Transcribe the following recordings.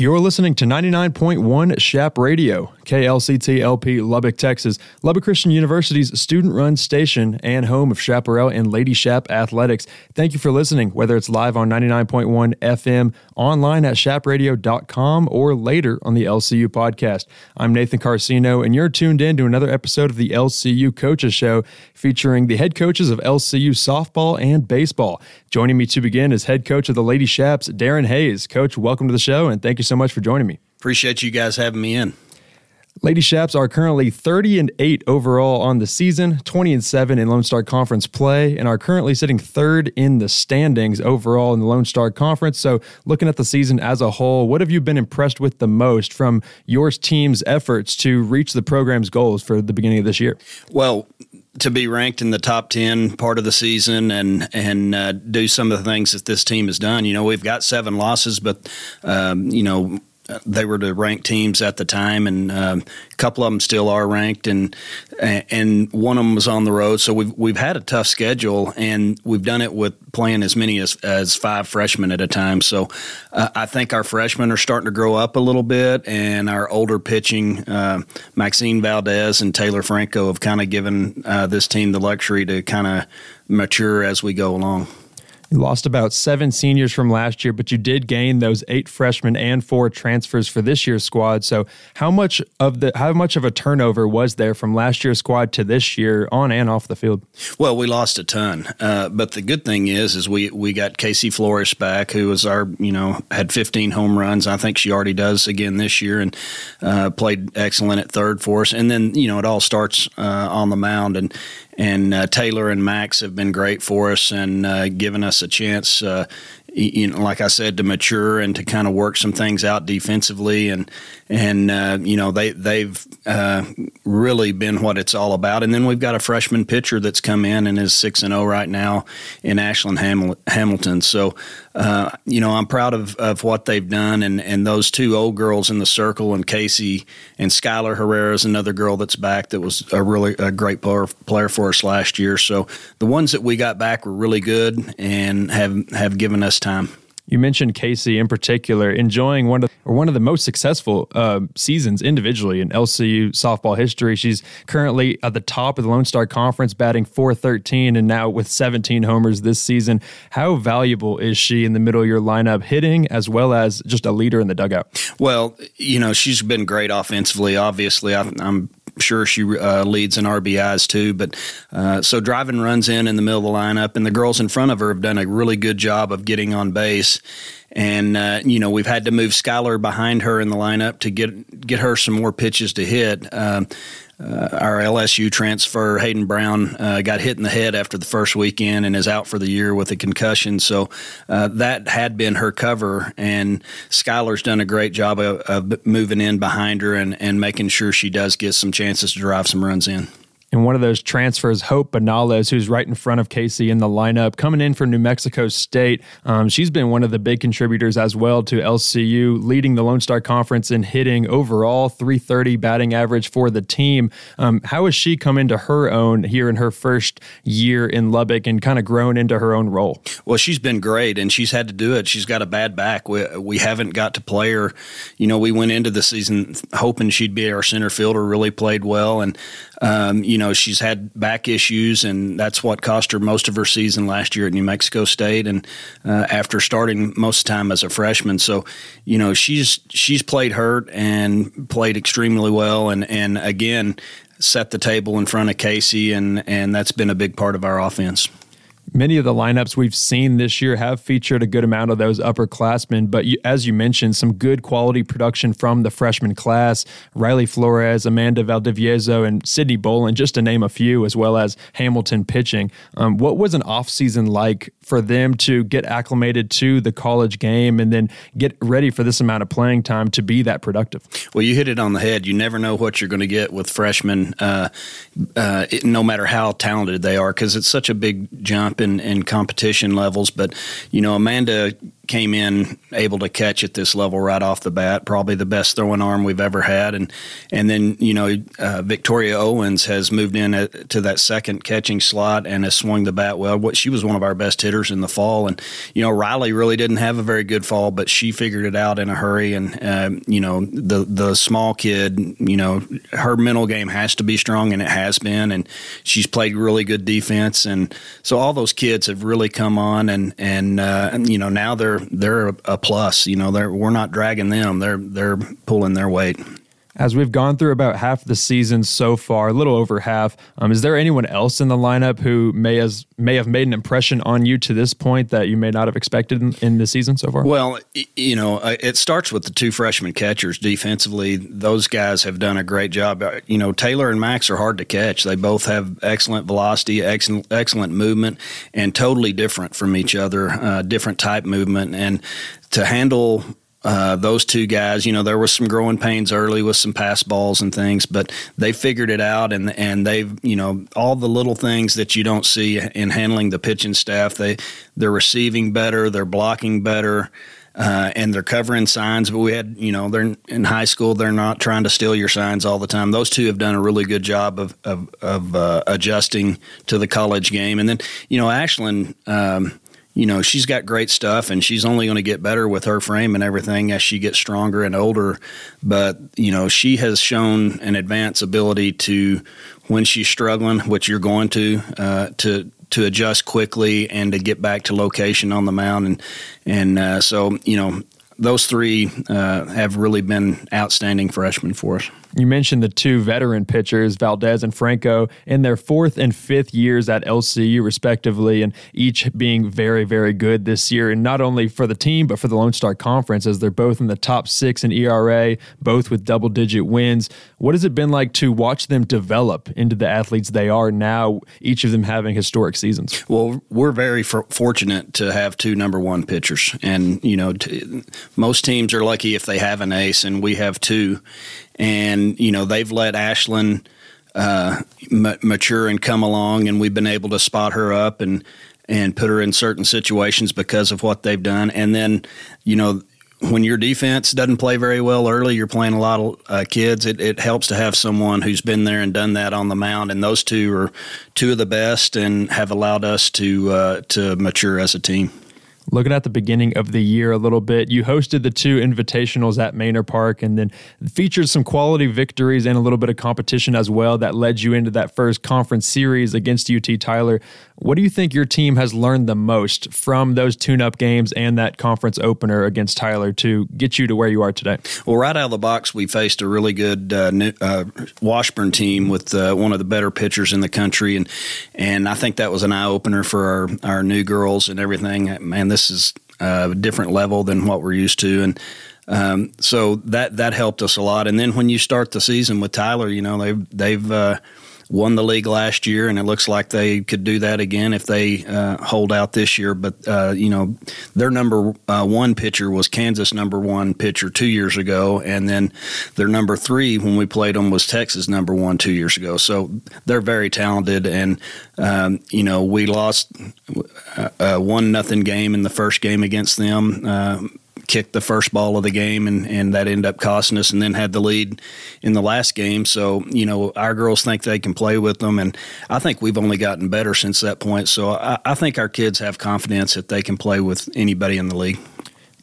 You're listening to 99.1 Chap Radio, KLCT LP, Lubbock, Texas, Lubbock Christian University's student run station and home of Chaparral and Lady Chap athletics. Thank you for listening, whether it's live on 99.1 FM, online at chapradio.com, or later on the LCU podcast. I'm Nathan Karseno, and you're tuned in to another episode of the LCU Coaches Show featuring the head coaches of LCU softball and baseball. Joining me to begin is head coach of the Lady Chaps, Daren Hays. Coach, welcome to the show, and thank you so much for joining me. Appreciate you guys having me in. Lady Chaps are currently 30 and 8 overall on the season, 20 and 7 in Lone Star Conference play, and are currently sitting third in the standings overall in the Lone Star Conference. So, looking at the season as a whole, what have you been impressed with the most from your team's efforts to reach the program's goals for the beginning of this year? Well, to be ranked in the top 10 part of the season and and uh, do some of the things that this team has done. You know, we've got seven losses, but um, you know they were the ranked teams at the time, and um, a couple of them still are ranked, and and one of them was on the road. So we've we've had a tough schedule, and we've done it with playing as many as, as five freshmen at a time. So uh, I think our freshmen are starting to grow up a little bit, and our older pitching, uh, Maxine Valdez and Taylor Franco, have kind of given uh, this team the luxury to kind of mature as we go along. You lost about seven seniors from last year, but you did gain those eight freshmen and four transfers for this year's squad. So, how much of the how much of a turnover was there from last year's squad to this year, on and off the field? Well, we lost a ton, uh, but the good thing is, is we we got Casey Flores back, who was our you know had 15 home runs. I think she already does again this year, and uh, played excellent at third for us. And then you know it all starts uh, on the mound, and and uh, Taylor and Max have been great for us and uh, given us a chance uh, you know, like I said, to mature and to kind of work some things out defensively, and and uh, you know they they've uh, really been what it's all about. And then we've got a freshman pitcher that's come in and is six and zero oh right now in Ashlyn Hamil- Hamilton. So uh, you know I'm proud of, of what they've done, and and those two old girls in the circle, and Casey and Skylar Herrera is another girl that's back that was a really a great player player for us last year. So the ones that we got back were really good and have have given us time. You mentioned Casey in particular enjoying one of or one of the most successful uh, seasons individually in LCU softball history. She's currently at the top of the Lone Star Conference, batting 413, and now with 17 homers this season. How valuable is she in the middle of your lineup, hitting as well as just a leader in the dugout? Well, you know she's been great offensively. Obviously, I'm sure she uh, leads in RBIs too. But uh, so driving runs in in the middle of the lineup, and the girls in front of her have done a really good job of getting on base. And uh, you know we've had to move Skylar behind her in the lineup to get get her some more pitches to hit. Um, uh, our LSU transfer Hayden Brown uh, got hit in the head after the first weekend and is out for the year with a concussion. So uh, that had been her cover, and Skylar's done a great job of, of moving in behind her and, and making sure she does get some chances to drive some runs in. And one of those transfers, Hope Banales, who's right in front of Casey in the lineup, coming in from New Mexico State. Um, she's been one of the big contributors as well to LCU, leading the Lone Star Conference in hitting overall 330 batting average for the team. Um, how has she come into her own here in her first year in Lubbock and kind of grown into her own role? Well, she's been great, and she's had to do it. She's got a bad back. We, we haven't got to play her. You know, we went into the season hoping she'd be our center fielder, really played well, and um, you know, she's had back issues, and that's what cost her most of her season last year at New Mexico State. And uh, after starting most of the time as a freshman, so you know, she's she's played hurt and played extremely well, and and again set the table in front of Casey, and and that's been a big part of our offense many of the lineups we've seen this year have featured a good amount of those upperclassmen. But you, as you mentioned, some good quality production from the freshman class Riley Flores, Amanda Valdivieso, and Sydney Bolin, just to name a few, as well as Hamilton pitching. Um, what was an offseason like for them to get acclimated to the college game and then get ready for this amount of playing time to be that productive? Well, you hit it on the head. You never know what you're going to get with freshmen, uh, uh, it, no matter how talented they are, because it's such a big jump in, in competition levels. But, you know, Amanda came in able to catch at this level right off the bat. Probably the best throwing arm we've ever had, and and then you know uh, Victoria Owens has moved in to that second catching slot and has swung the bat well. What she was one of our best hitters in the fall, and you know Riley really didn't have a very good fall, but she figured it out in a hurry. And um, you know the the small kid, you know her mental game has to be strong, and it has been, and she's played really good defense, and so all those kids have really come on, and and, uh, and you know now they're they're a plus. You know they're we're not dragging them; they're they're pulling their weight. As we've gone through about half the season so far, a little over half, um, is there anyone else in the lineup who may has may have made an impression on you to this point that you may not have expected in, in the season so far? Well, you know, uh, it starts with the two freshman catchers defensively. Those guys have done a great job. Uh, you know, Taylor and Max are hard to catch. They both have excellent velocity, excellent excellent movement, and totally different from each other. Uh, different type movement, and to handle uh, those two guys, you know, there was some growing pains early with some pass balls and things, but they figured it out, and and they've, you know, all the little things that you don't see in handling the pitching staff. They they're receiving better, they're blocking better. Uh, and they're covering signs. But we had, you know, they're in high school. They're not trying to steal your signs all the time. Those two have done a really good job of of, of uh, adjusting to the college game. And then, you know, Ashlyn, um, you know, she's got great stuff and she's only going to get better with her frame and everything as she gets stronger and older. But, you know, she has shown an advanced ability to, when she's struggling, which you're going to, uh, to, to adjust quickly and to get back to location on the mound. And, and uh, so, you know, those three uh, have really been outstanding freshmen for us. You mentioned the two veteran pitchers, Valdez and Franco, in their fourth and fifth years at LCU, respectively, and each being very, very good this year. And not only for the team, but for the Lone Star Conference, as they're both in the top six in ERA, both with double digit wins. What has it been like to watch them develop into the athletes they are now, each of them having historic seasons? Well, we're very fortunate to have two number one pitchers. And, you know, t- most teams are lucky if they have an ace, and we have two and you know they've let Ashlyn uh, m- mature and come along, and we've been able to spot her up and and put her in certain situations because of what they've done. And then you know when your defense doesn't play very well early, you're playing a lot of uh, kids. It, it, helps to have someone who's been there and done that on the mound, and those two are two of the best and have allowed us to uh, to mature as a team looking at the beginning of the year a little bit, you hosted the two invitationals at Manor Park and then featured some quality victories and a little bit of competition as well that led you into that first conference series against UT Tyler. What do you think your team has learned the most from those tune up games and that conference opener against Tyler to get you to where you are today? Well, right out of the box, we faced a really good uh, new, uh, Washburn team with uh, one of the better pitchers in the country. And, and I think that was an eye opener for our, our new girls and everything. Man, this is a different level than what we're used to. And um, so that that helped us a lot. And then when you start the season with Tyler, you know they've they've uh, won the league last year, and it looks like they could do that again if they uh, hold out this year. But uh, you know, their number uh, one pitcher was Kansas number one pitcher two years ago, and then their number three when we played them was Texas number one two years ago. So they're very talented, and um, you know, we lost uh, a one nothing game in the first game against them uh, kicked the first ball of the game, and, and that ended up costing us, and then had the lead in the last game. So, you know, our girls think they can play with them, and I think we've only gotten better since that point. So I, I think our kids have confidence that they can play with anybody in the league.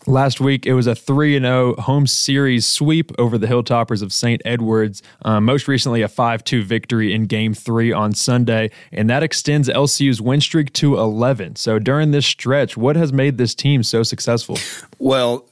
Last week, it was a 3 0 home series sweep over the Hilltoppers of St. Edwards. Uh, most recently, a 5 2 victory in game three on Sunday, and that extends LCU's win streak to 11. So, during this stretch, what has made this team so successful? Well,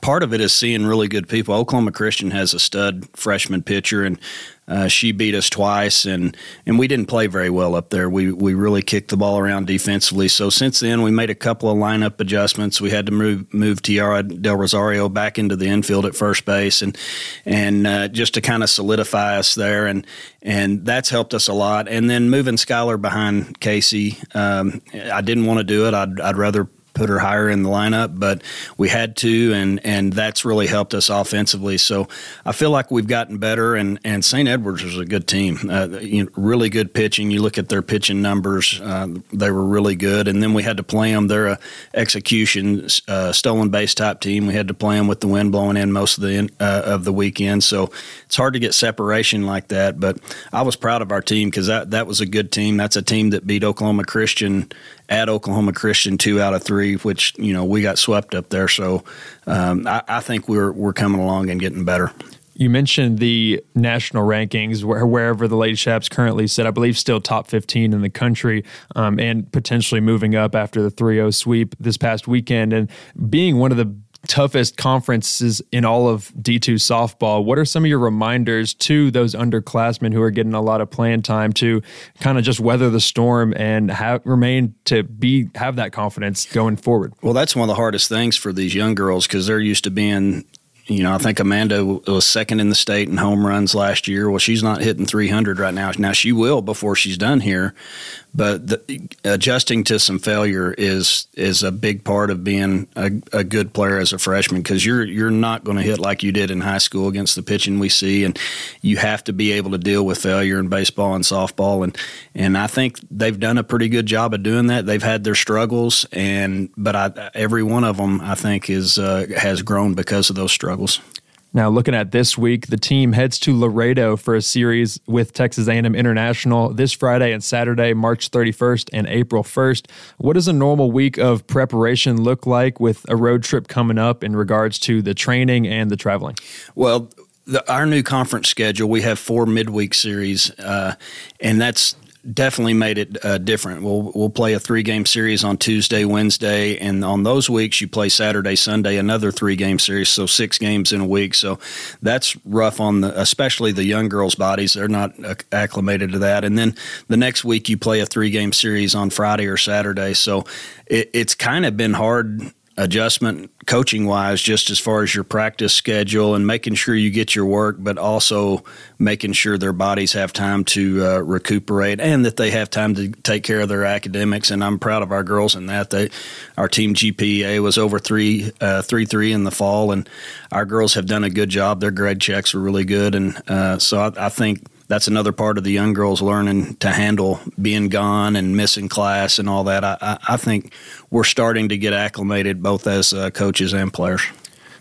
part of it is seeing really good people. Oklahoma Christian has a stud freshman pitcher, and uh, she beat us twice, and, and we didn't play very well up there. We we really kicked the ball around defensively. So since then, we made a couple of lineup adjustments. We had to move move Tiara Del Rosario back into the infield at first base, and and uh, just to kind of solidify us there, and and that's helped us a lot. And then moving Skylar behind Casey, um, I didn't want to do it. I'd I'd rather put her higher in the lineup, but we had to, and and that's really helped us offensively. So I feel like we've gotten better, and and St. Edwards was a good team, uh, you know, really good pitching. You look at their pitching numbers; uh, they were really good. And then we had to play them. They're a execution uh, stolen base type team. We had to play them with the wind blowing in most of the uh, of the weekend, so it's hard to get separation like that. But I was proud of our team because that that was a good team. That's a team that beat Oklahoma Christian at Oklahoma Christian two out of three, which you know we got swept up there. So um, I, I, think we're we're coming along and getting better. You mentioned the national rankings, where, wherever the Lady Chaps currently sit, I believe still top 15 in the country um, and potentially moving up after the 3 0 sweep this past weekend. And being one of the toughest conferences in all of D2 softball. What are some of your reminders to those underclassmen who are getting a lot of playing time to kind of just weather the storm and have remain to be have that confidence going forward? Well, that's one of the hardest things for these young girls because they're used to being you know, I think Amanda was second in the state in home runs last year. Well, she's not hitting 300 right now. Now she will before she's done here, but the, adjusting to some failure is is a big part of being a, a good player as a freshman because you're you're not going to hit like you did in high school against the pitching we see, and you have to be able to deal with failure in baseball and softball, and and I think they've done a pretty good job of doing that. They've had their struggles, and but I, every one of them I think is uh, has grown because of those struggles. Now, looking at this week, the team heads to Laredo for a series with Texas A&M International this Friday and Saturday, March 31st and April 1st. What does a normal week of preparation look like with a road trip coming up in regards to the training and the traveling? Well, the, our new conference schedule, we have four midweek series, uh, and that's definitely made it uh, different. We'll we'll play a three game series on Tuesday, Wednesday, and on those weeks you play Saturday, Sunday, another three game series, so six games in a week. So that's rough on the especially the young girls' bodies. They're not acclimated to that. And then the next week you play a three game series on Friday or Saturday. So it, it's kind of been hard adjustment coaching wise, just as far as your practice schedule and making sure you get your work, but also making sure their bodies have time to uh, recuperate and that they have time to take care of their academics. And I'm proud of our girls in that. They, our team GPA was over three, uh, three, three in the fall, and our girls have done a good job. Their grade checks were really good, and uh, so I, I think that's another part of the young girls learning to handle being gone and missing class and all that. I, I think we're starting to get acclimated both as uh, coaches and players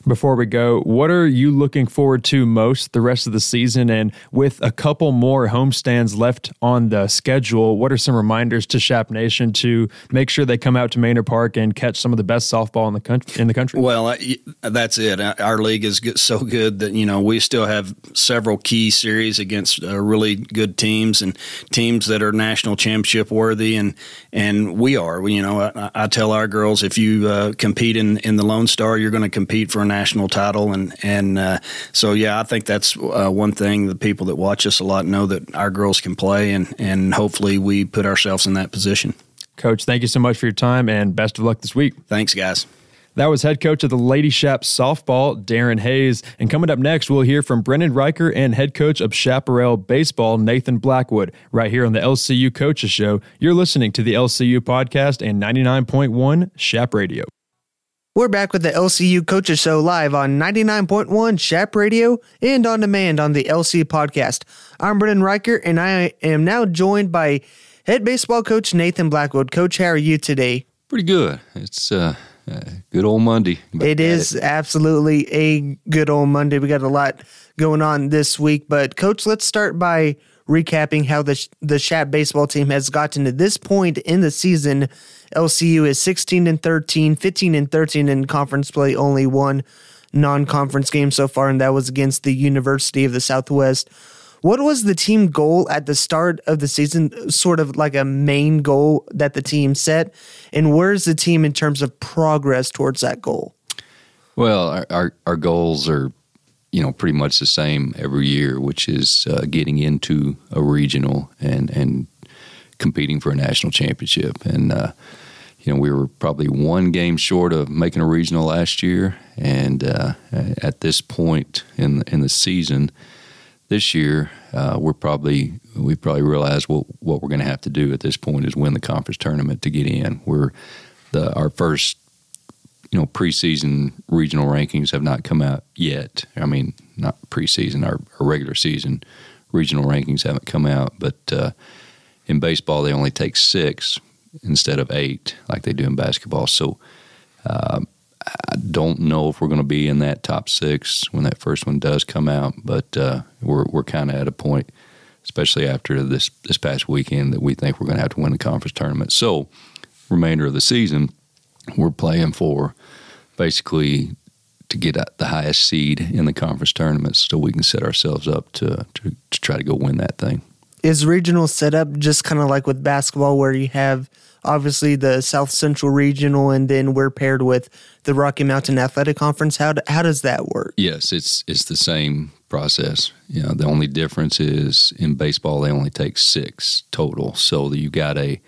before we go, what are you looking forward to most the rest of the season? And with a couple more homestands left on the schedule, what are some reminders to Chap Nation to make sure they come out to Manor Park and catch some of the best softball in the country? In the country? Well, that's it. Our league is so good that you know we still have several key series against uh, really good teams and teams that are national championship worthy, and and we are. You know, I, I tell our girls if you uh, compete in in the Lone Star, you're going to compete for national title, and and uh, so yeah, I think that's uh, one thing the people that watch us a lot know that our girls can play, and and hopefully we put ourselves in that position. Coach, thank you so much for your time, and best of luck this week. Thanks, guys. That was head coach of the Lady Chap softball, Daren Hays. And coming up next, we'll hear from Brennan Riker and head coach of Chaparral baseball, Nathan Blackwood, right here on the LCU Coaches Show. You're listening to the LCU podcast and 99.1 Chap Radio. We're back with the LCU Coaches Show live on 99.1 Chap Radio and on demand on the LC Podcast. I'm Brennan Riker, and I am now joined by head baseball coach Nathan Blackwood. Coach, how are you today? Pretty good. It's uh, uh good old Monday. It is it. absolutely a good old Monday. We got a lot going on this week, but coach, let's start by recapping how the the Chap baseball team has gotten to this point in the season LCU is 16 and 13, 15 and 13 in conference play, only one non-conference game so far, and that was against the University of the Southwest. What was the team goal at the start of the season? Sort of like a main goal that the team set, and where's the team in terms of progress towards that goal? Well, our our, our goals are, you know, pretty much the same every year, which is uh, getting into a regional and and competing for a national championship. And uh, you know, we were probably one game short of making a regional last year, and uh, at this point in in the season, this year uh, we're probably we probably realized what what we're going to have to do at this point is win the conference tournament to get in. We're the our first you know, preseason regional rankings have not come out yet. I mean, not preseason, our, our regular season regional rankings haven't come out, but uh, in baseball they only take six instead of eight like they do in basketball. So uh, I don't know if we're going to be in that top six when that first one does come out, but uh, we're we're kind of at a point, especially after this this past weekend, that we think we're going to have to win the conference tournament. So remainder of the season, we're playing for basically to get the highest seed in the conference tournament so we can set ourselves up to, to, to try to go win that thing. Is regional set up just kind of like with basketball where you have obviously the South Central Regional and then we're paired with the Rocky Mountain Athletic Conference? How, do, how does that work? Yes, it's it's the same process. You know, the only difference is in baseball they only take six total. So you got a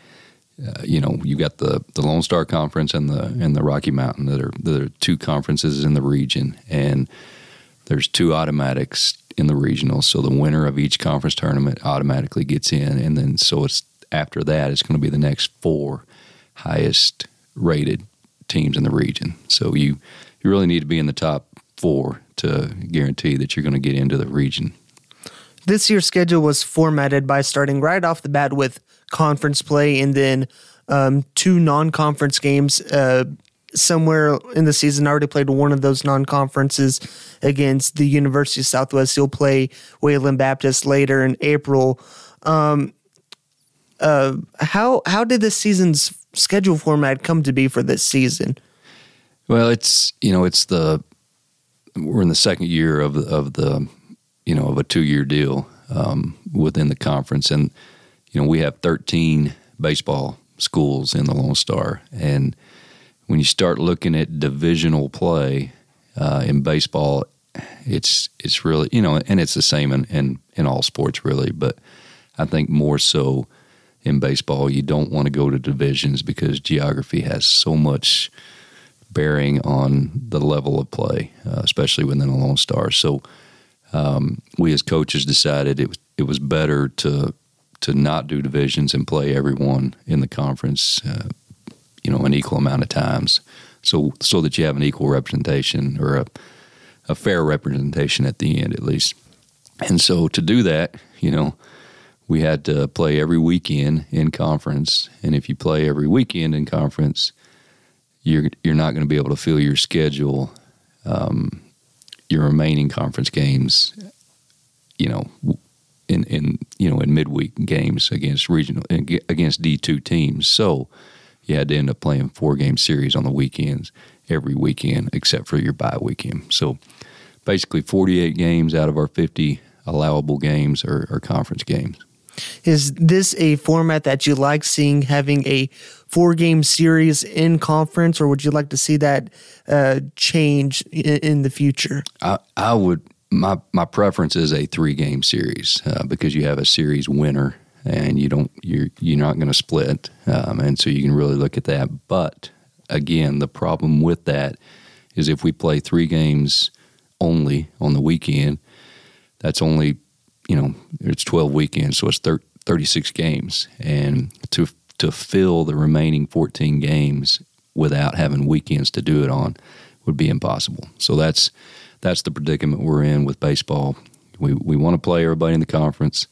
uh, you know, you got the, the Lone Star Conference and the and the Rocky Mountain that are are two conferences in the region, and there's two automatics in the regional. So the winner of each conference tournament automatically gets in, and then so it's after that it's going to be the next four highest rated teams in the region. So you you really need to be in the top four to guarantee that you're going to get into the region. This year's schedule was formatted by starting right off the bat with conference play and then um, two non-conference games. Uh, somewhere in the season, I already played one of those non-conferences against the University of Southwest. He'll play Wayland Baptist later in April. Um, uh, how how did this season's schedule format come to be for this season? Well, it's you know it's the we're in the second year of of the you know of a two year deal um, within the conference, and you know, we have 13 baseball schools in the Lone Star, and when you start looking at divisional play uh, in baseball, it's it's really you know, and it's the same in, in in all sports really, but I think more so in baseball, you don't want to go to divisions because geography has so much bearing on the level of play, uh, especially within a Lone Star. So um, we as coaches decided it was it was better to to not do divisions and play everyone in the conference, uh, you know, an equal amount of times, so so that you have an equal representation or a, a fair representation at the end, at least. And so to do that, you know, we had to play every weekend in conference, and if you play every weekend in conference, you're you're not going to be able to fill your schedule, um, your remaining conference games, you know, in, in you know in midweek games against regional against D two teams. So you had to end up playing four game series on the weekends every weekend except for your bye weekend. So basically, forty eight games out of our fifty allowable games are, are conference games. Is this a format that you like seeing having a four game series in conference, or would you like to see that uh, change in, in, the future? I, I would my my preference is a three game series uh, because you have a series winner and you don't you're you're not going to split, um, and so you can really look at that. But again, the problem with that is if we play three games only on the weekend, that's only you know it's twelve weekends, so it's thir- thirty six games, and to to fill the remaining fourteen games without having weekends to do it on would be impossible. So that's that's the predicament we're in with baseball. We we want to play everybody in the conference.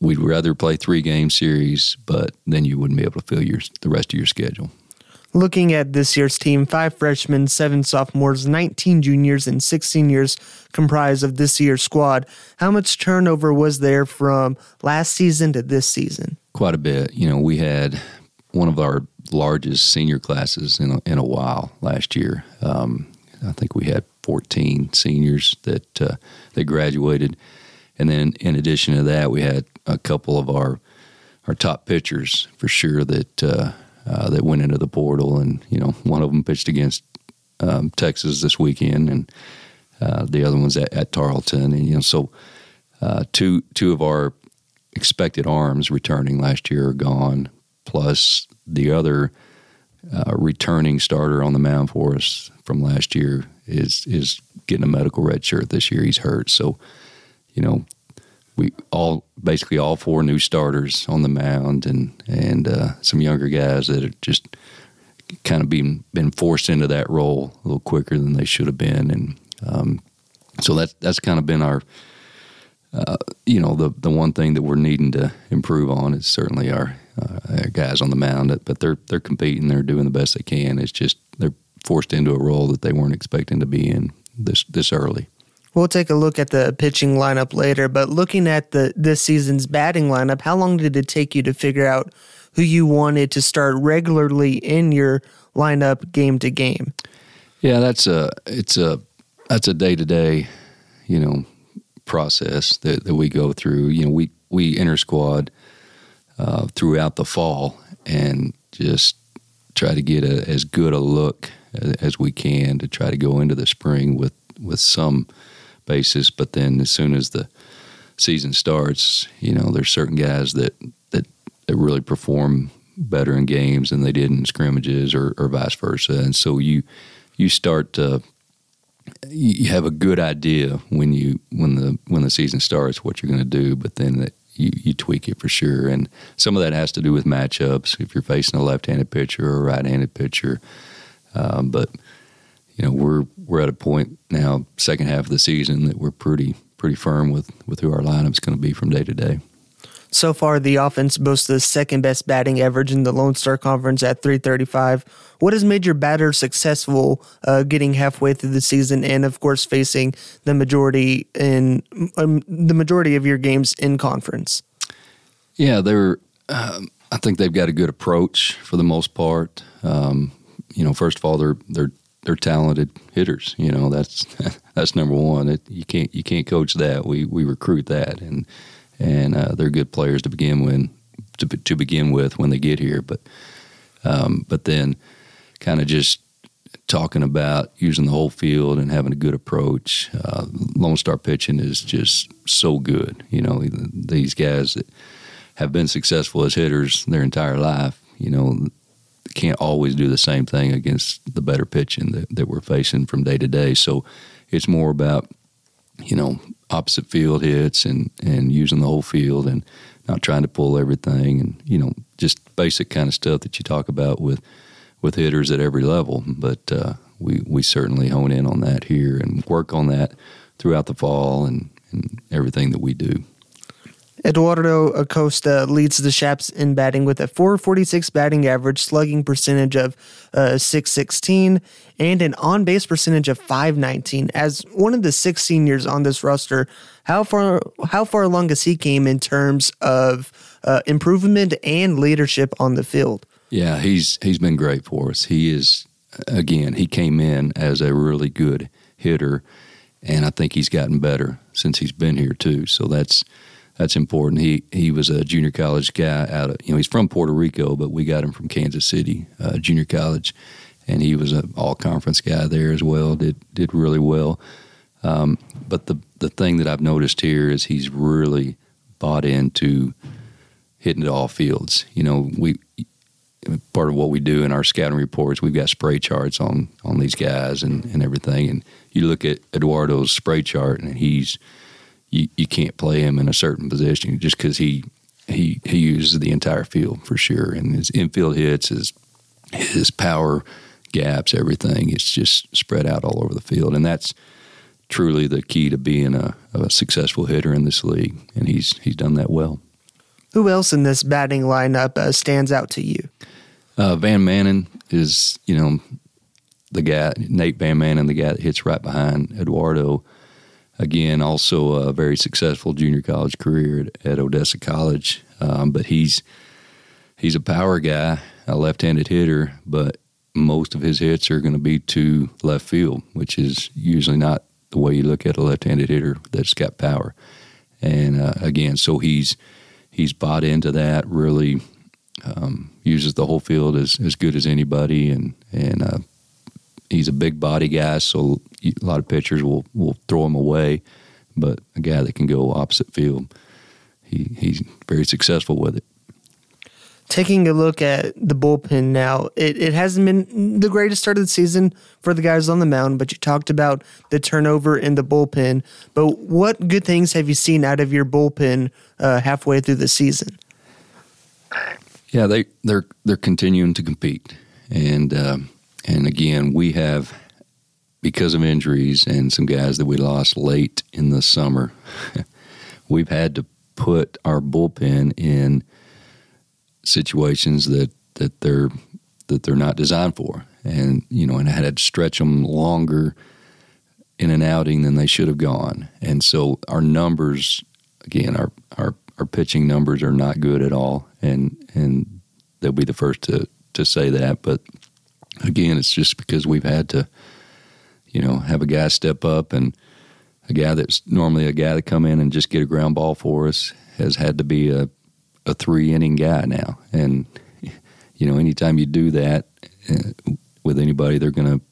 We'd rather play three game series, but then you wouldn't be able to fill your the rest of your schedule. Looking at this year's team, five freshmen, seven sophomores, 19 juniors, and six seniors comprise of this year's squad. How much turnover was there from last season to this season? Quite a bit. You know, we had one of our largest senior classes in a, in a while last year. Um, I think we had 14 seniors that uh, that graduated, and then in addition to that, we had a couple of our our top pitchers for sure that uh, uh, that went into the portal, and you know one of them pitched against um, Texas this weekend, and uh, the other one's at, at, Tarleton, and you know so uh, two two of our expected arms returning last year are gone, plus the other uh, returning starter on the mound for us from last year is is getting a medical red shirt this year. He's hurt, so you know we all basically all four new starters on the mound and and uh, some younger guys that are just kind of been been forced into that role a little quicker than they should have been, and um, so that's that's kind of been our. Uh, you know the the one thing that we're needing to improve on is certainly our, uh, our guys on the mound, but they're they're competing, they're doing the best they can. It's just they're forced into a role that they weren't expecting to be in this this early. We'll take a look at the pitching lineup later, but looking at the this season's batting lineup, how long did it take you to figure out who you wanted to start regularly in your lineup game to game? Yeah, that's a it's a that's a day to day, you know, process that, that we go through. You know, we we enter squad uh, throughout the fall and just try to get a, as good a look as, as we can to try to go into the spring with with some basis. But then as soon as the season starts, you know, there's certain guys that that, that really perform better in games than they did in scrimmages or, or vice versa. And so you you start to you have a good idea when you when the when the season starts what you're going to do, but then you, you tweak it for sure. And some of that has to do with matchups. If you're facing a left-handed pitcher or a right-handed pitcher, um, but you know we're we're at a point now, second half of the season, that we're pretty pretty firm with with who our lineup's going to be from day to day. So far, the offense boasts the second best batting average in the Lone Star Conference at 335. What has made your batter successful uh, getting halfway through the season and, of course, facing the majority in um, the majority of your games in conference? Yeah, they're. Um, I think they've got a good approach for the most part. Um, you know, first of all, they're they're they're talented hitters. You know, that's that's number one. It, you can't you can't coach that. We we recruit that and and uh, they're good players to begin with. To, to begin with when they get here, but um, but then kind of just talking about using the whole field and having a good approach. Uh, Lone Star pitching is just so good. You know, these guys that have been successful as hitters their entire life, you know, can't always do the same thing against the better pitching that, that we're facing from day to day. So it's more about, you know, opposite field hits and and using the whole field and not trying to pull everything and you know just basic kind of stuff that you talk about with with hitters at every level. But uh, we we certainly hone in on that here and work on that throughout the fall and, and everything that we do. Eduardo Acosta leads the Chaps in batting with a 446 batting average, slugging percentage of uh, 616, and an on base percentage of 519. As one of the six seniors on this roster, how far how far along has he came in terms of uh, improvement and leadership on the field? Yeah, he's he's been great for us. He is again, he came in as a really good hitter, and I think he's gotten better since he's been here too. So that's that's important. He he was a junior college guy out of you know he's from Puerto Rico, but we got him from Kansas City uh, junior college, and he was an all conference guy there as well. Did did really well. Um, but the the thing that I've noticed here is he's really bought into hitting it all fields. You know, we part of what we do in our scouting reports, we've got spray charts on on these guys and, and everything. And you look at Eduardo's spray chart, and he's you, you can't play him in a certain position just because he he he uses the entire field for sure, and his infield hits, his his power gaps, everything. It's just spread out all over the field, and that's truly the key to being a, a successful hitter in this league. And he's he's done that well. Who else in this batting lineup uh, stands out to you? Uh, Van Manen is you know the guy Nate Van Manen, the guy that hits right behind Eduardo again, also a very successful junior college career at, at Odessa College. Um, but he's he's a power guy, a left-handed hitter, but most of his hits are going to be to left field, which is usually not the way you look at a left-handed hitter that's got power. And uh, again, so he's he's bought into that. Really um, uses the whole field as, as good as anybody, and and uh, he's a big body guy, so a lot of pitchers will will throw him away. But a guy that can go opposite field, he he's very successful with it. Taking a look at the bullpen now, it, it hasn't been the greatest start of the season for the guys on the mound, but you talked about the turnover in the bullpen. But what good things have you seen out of your bullpen uh, halfway through the season? Yeah, they they're they're continuing to compete, and uh, and again we have because of injuries and some guys that we lost late in the summer. we've had to put our bullpen in situations that that they're that they're not designed for, and you know, and I had to stretch them longer in an outing than they should have gone, and so our numbers again, our our our pitching numbers are not good at all, and and they'll be the first to to say that, but again, it's just because we've had to, you know, have a guy step up and a guy that's normally a guy that come in and just get a ground ball for us has had to be a a three inning guy now, and you know, anytime you do that uh, with anybody, they're going to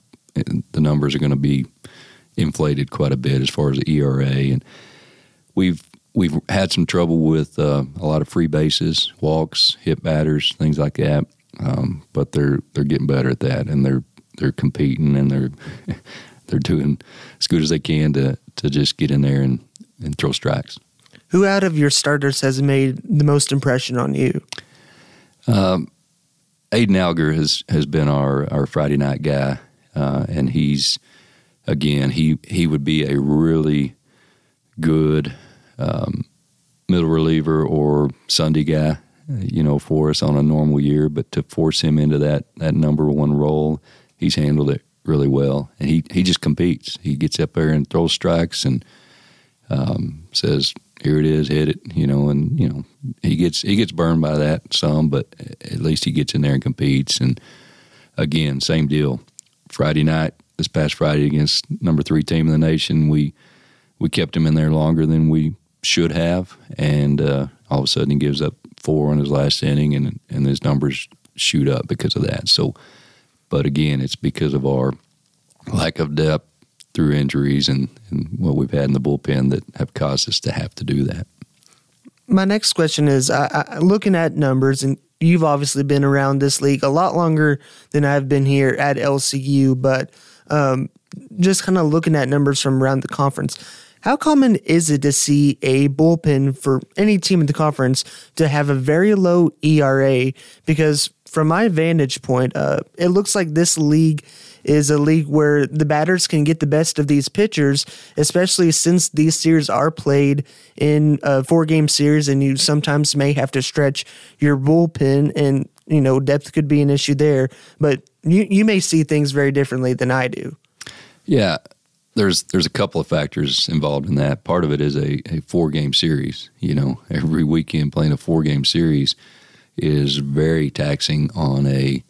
the numbers are going to be inflated quite a bit as far as the ERA, and we've we've had some trouble with uh, a lot of free bases, walks, hit batters, things like that. Um, but they're they're getting better at that, and they're they're competing and they're they're doing as good as they can to to just get in there and, and throw strikes. Who out of your starters has made the most impression on you? Um, Aiden Alger has has been our our Friday night guy, uh, and he's again he he would be a really good um, middle reliever or Sunday guy, you know, for us on a normal year. But to force him into that that number one role, he's handled it really well, and he he just competes. He gets up there and throws strikes and um, says, "Here it is, hit it," you know, and you know he gets he gets burned by that some, but at least he gets in there and competes. And again, same deal. Friday night, this past Friday against number three team in the nation, we we kept him in there longer than we should have, and uh, all of a sudden he gives up four in his last inning, and and his numbers shoot up because of that. So, but again, it's because of our lack of depth through injuries and, and what we've had in the bullpen that have caused us to have to do that. My next question is I, I, looking at numbers, and you've obviously been around this league a lot longer than I've been here at LCU, but um, just kind of looking at numbers from around the conference. How common is it to see a bullpen for any team in the conference to have a very low ERA? Because from my vantage point, uh, it looks like this league is a league where the batters can get the best of these pitchers, especially since these series are played in a four game series and you sometimes may have to stretch your bullpen and you know depth could be an issue there but you you may see things very differently than I do. Yeah, there's there's a couple of factors involved in that. Part of it is a, a four game series. You know, every weekend playing a four game series is very taxing on a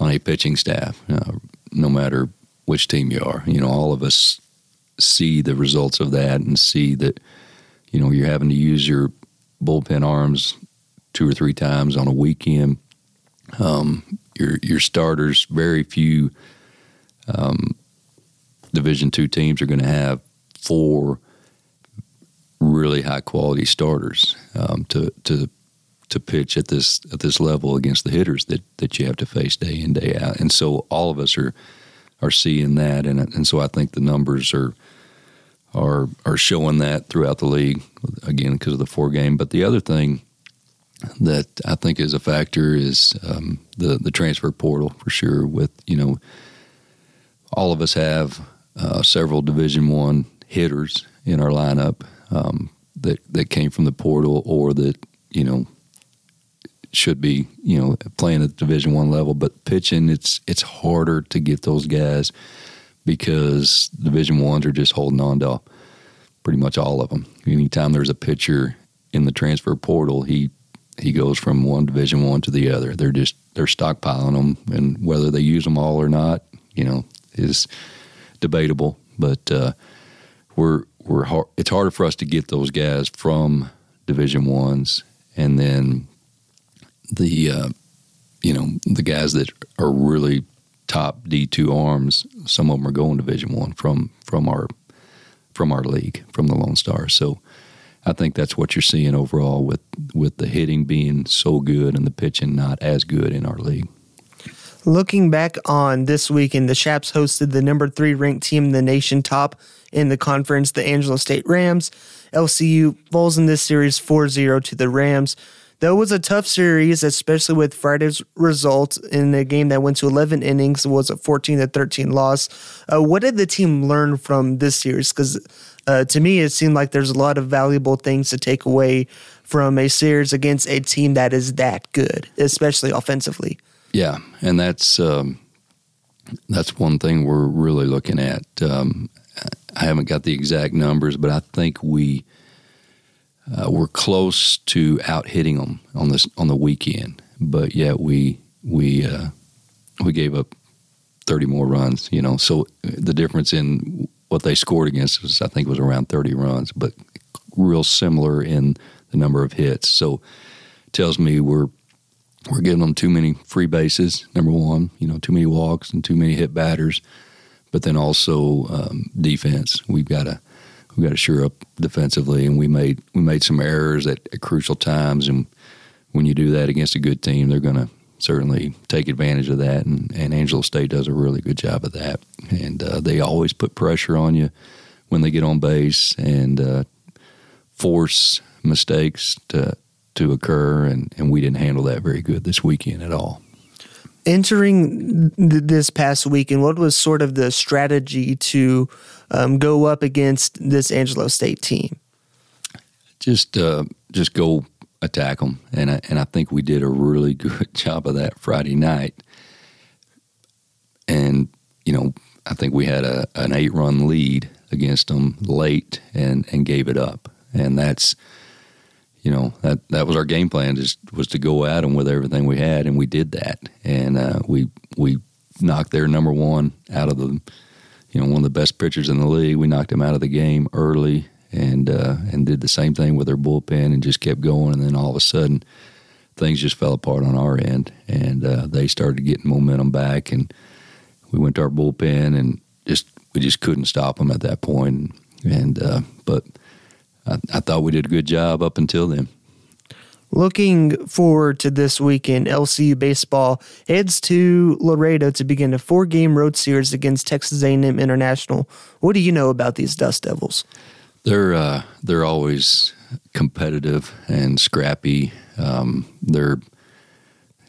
on a pitching staff. Uh, no matter which team you are, you know, all of us see the results of that and see that you know you're having to use your bullpen arms two or three times on a weekend. Um, your your starters, very few um, Division two teams are going to have four really high quality starters um, to to to pitch at this at this level against the hitters that that you have to face day in day out. And so all of us are are seeing that, and and so I think the numbers are are are showing that throughout the league again because of the four game. But the other thing that I think is a factor is um, the the transfer portal for sure. With you know, all of us have uh, several Division One hitters in our lineup um, that that came from the portal or that you know should be you know playing at the Division One level. But pitching, it's it's harder to get those guys because Division Ones are just holding on to pretty much all of them. Anytime there's a pitcher in the transfer portal, he he goes from one Division One to the other. They're just they're stockpiling them, and whether they use them all or not, you know, is debatable, but uh, we're we're hard, it's harder for us to get those guys from Division ones, and then the uh, you know the guys that are really top D two arms. Some of them are going Division one from from our from our league from the Lone Star. So I think that's what you're seeing overall with with the hitting being so good and the pitching not as good in our league. Looking back on this weekend, the Chaps hosted the number three ranked team in the nation, top in the conference, the Angelo State Rams. LCU falls in this series 4 0 to the Rams. It was a tough series, especially with Friday's result in a game that went to 11 innings, was a 14 to 13 loss. Uh, what did the team learn from this series? Because uh, to me, it seemed like there's a lot of valuable things to take away from a series against a team that is that good, especially offensively. Yeah, and that's um, that's one thing we're really looking at. Um, I haven't got the exact numbers, but I think we uh, we're close to out hitting them on this on the weekend. But yet we we uh, we gave up thirty more runs. You know, so the difference in what they scored against us, I think, was around thirty runs, but real similar in the number of hits. So tells me we're we're giving them too many free bases. Number one, you know, too many walks and too many hit batters. But then also um, defense. We've got to we got to sure up defensively, and we made we made some errors at, at crucial times. And when you do that against a good team, they're going to certainly take advantage of that. And, and Angelo State does a really good job of that. And uh, they always put pressure on you when they get on base and uh, force mistakes to to occur. And, and we didn't handle that very good this weekend at all. Entering th- this past weekend, what was sort of the strategy to um, go up against this Angelo State team? Just uh, just go attack them, and I, and I think we did a really good job of that Friday night. And you know, I think we had a an eight run lead against them late and and gave it up, and that's you know that that was our game plan just was to go at them with everything we had and we did that. And uh, we we knocked their number one out of the you know one of the best pitchers in the league. We knocked him out of the game early and uh, and did the same thing with their bullpen and just kept going. And then all of a sudden things just fell apart on our end and uh, they started getting momentum back and we went to our bullpen and just we just couldn't stop them at that point. And uh, but I, I thought we did a good job up until then. Looking forward to this weekend, LCU baseball heads to Laredo to begin a four-game road series against Texas A&M International. What do you know about these Dust Devils? They're uh, they're always competitive and scrappy. Um, they're,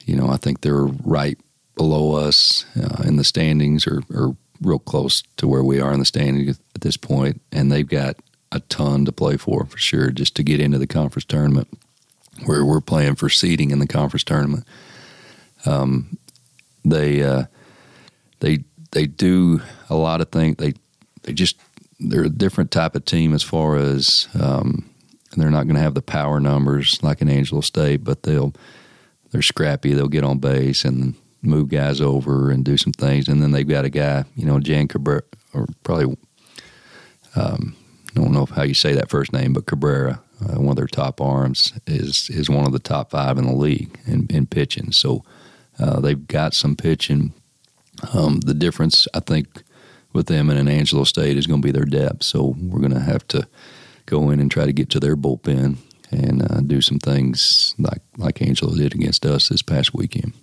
you know, I think they're right below us uh, in the standings, or, or real close to where we are in the standings at this point, and they've got a ton to play for, for sure, just to get into the conference tournament where we're playing for seeding in the conference tournament. Um, they uh, they they do a lot of things. They they just they're a different type of team as far as um, they're not going to have the power numbers like an Angelo State, but they'll they're scrappy. They'll get on base and move guys over and do some things. And then they've got a guy, you know, Jan Cabrera, or probably um, don't know how you say that first name, but Cabrera, uh, one of their top arms, is is one of the top five in the league in, in pitching. So uh, they've got some pitching. Um, the difference, I think, with them and an Angelo State is going to be their depth. So we're going to have to go in and try to get to their bullpen and uh, do some things like like Angelo did against us this past weekend.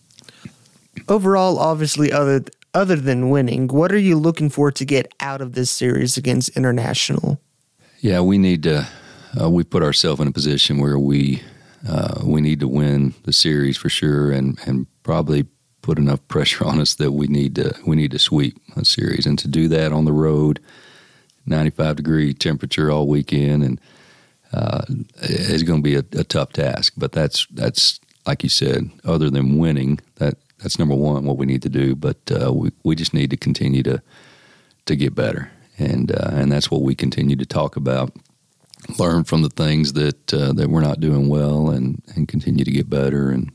Overall, obviously, other other than winning, what are you looking for to get out of this series against International? Yeah, we need to. Uh, we put ourselves in a position where we uh, we need to win the series for sure, and and probably put enough pressure on us that we need to we need to sweep a series, and to do that on the road, ninety five degree temperature all weekend, and uh, is going to be a, a tough task. But that's that's like you said, other than winning, that that's number one what we need to do. But uh, we we just need to continue to to get better and uh, and that's what we continue to talk about. Learn from the things that uh, that we're not doing well, and and continue to get better, and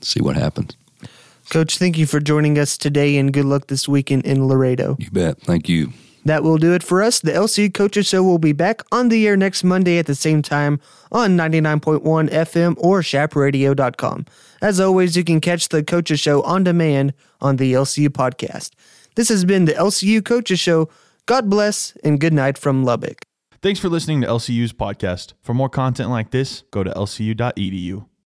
see what happens. Coach, thank you for joining us today, and good luck this weekend in Laredo. You bet. Thank you. That will do it for us. The LCU Coaches Show will be back on the air next Monday at the same time on 99.1 FM or chapradio.com. As always, you can catch the Coaches Show on demand on the LCU podcast. This has been the LCU Coaches Show God bless and good night from Lubbock. Thanks for listening to LCU's podcast. For more content like this, go to lcu.edu.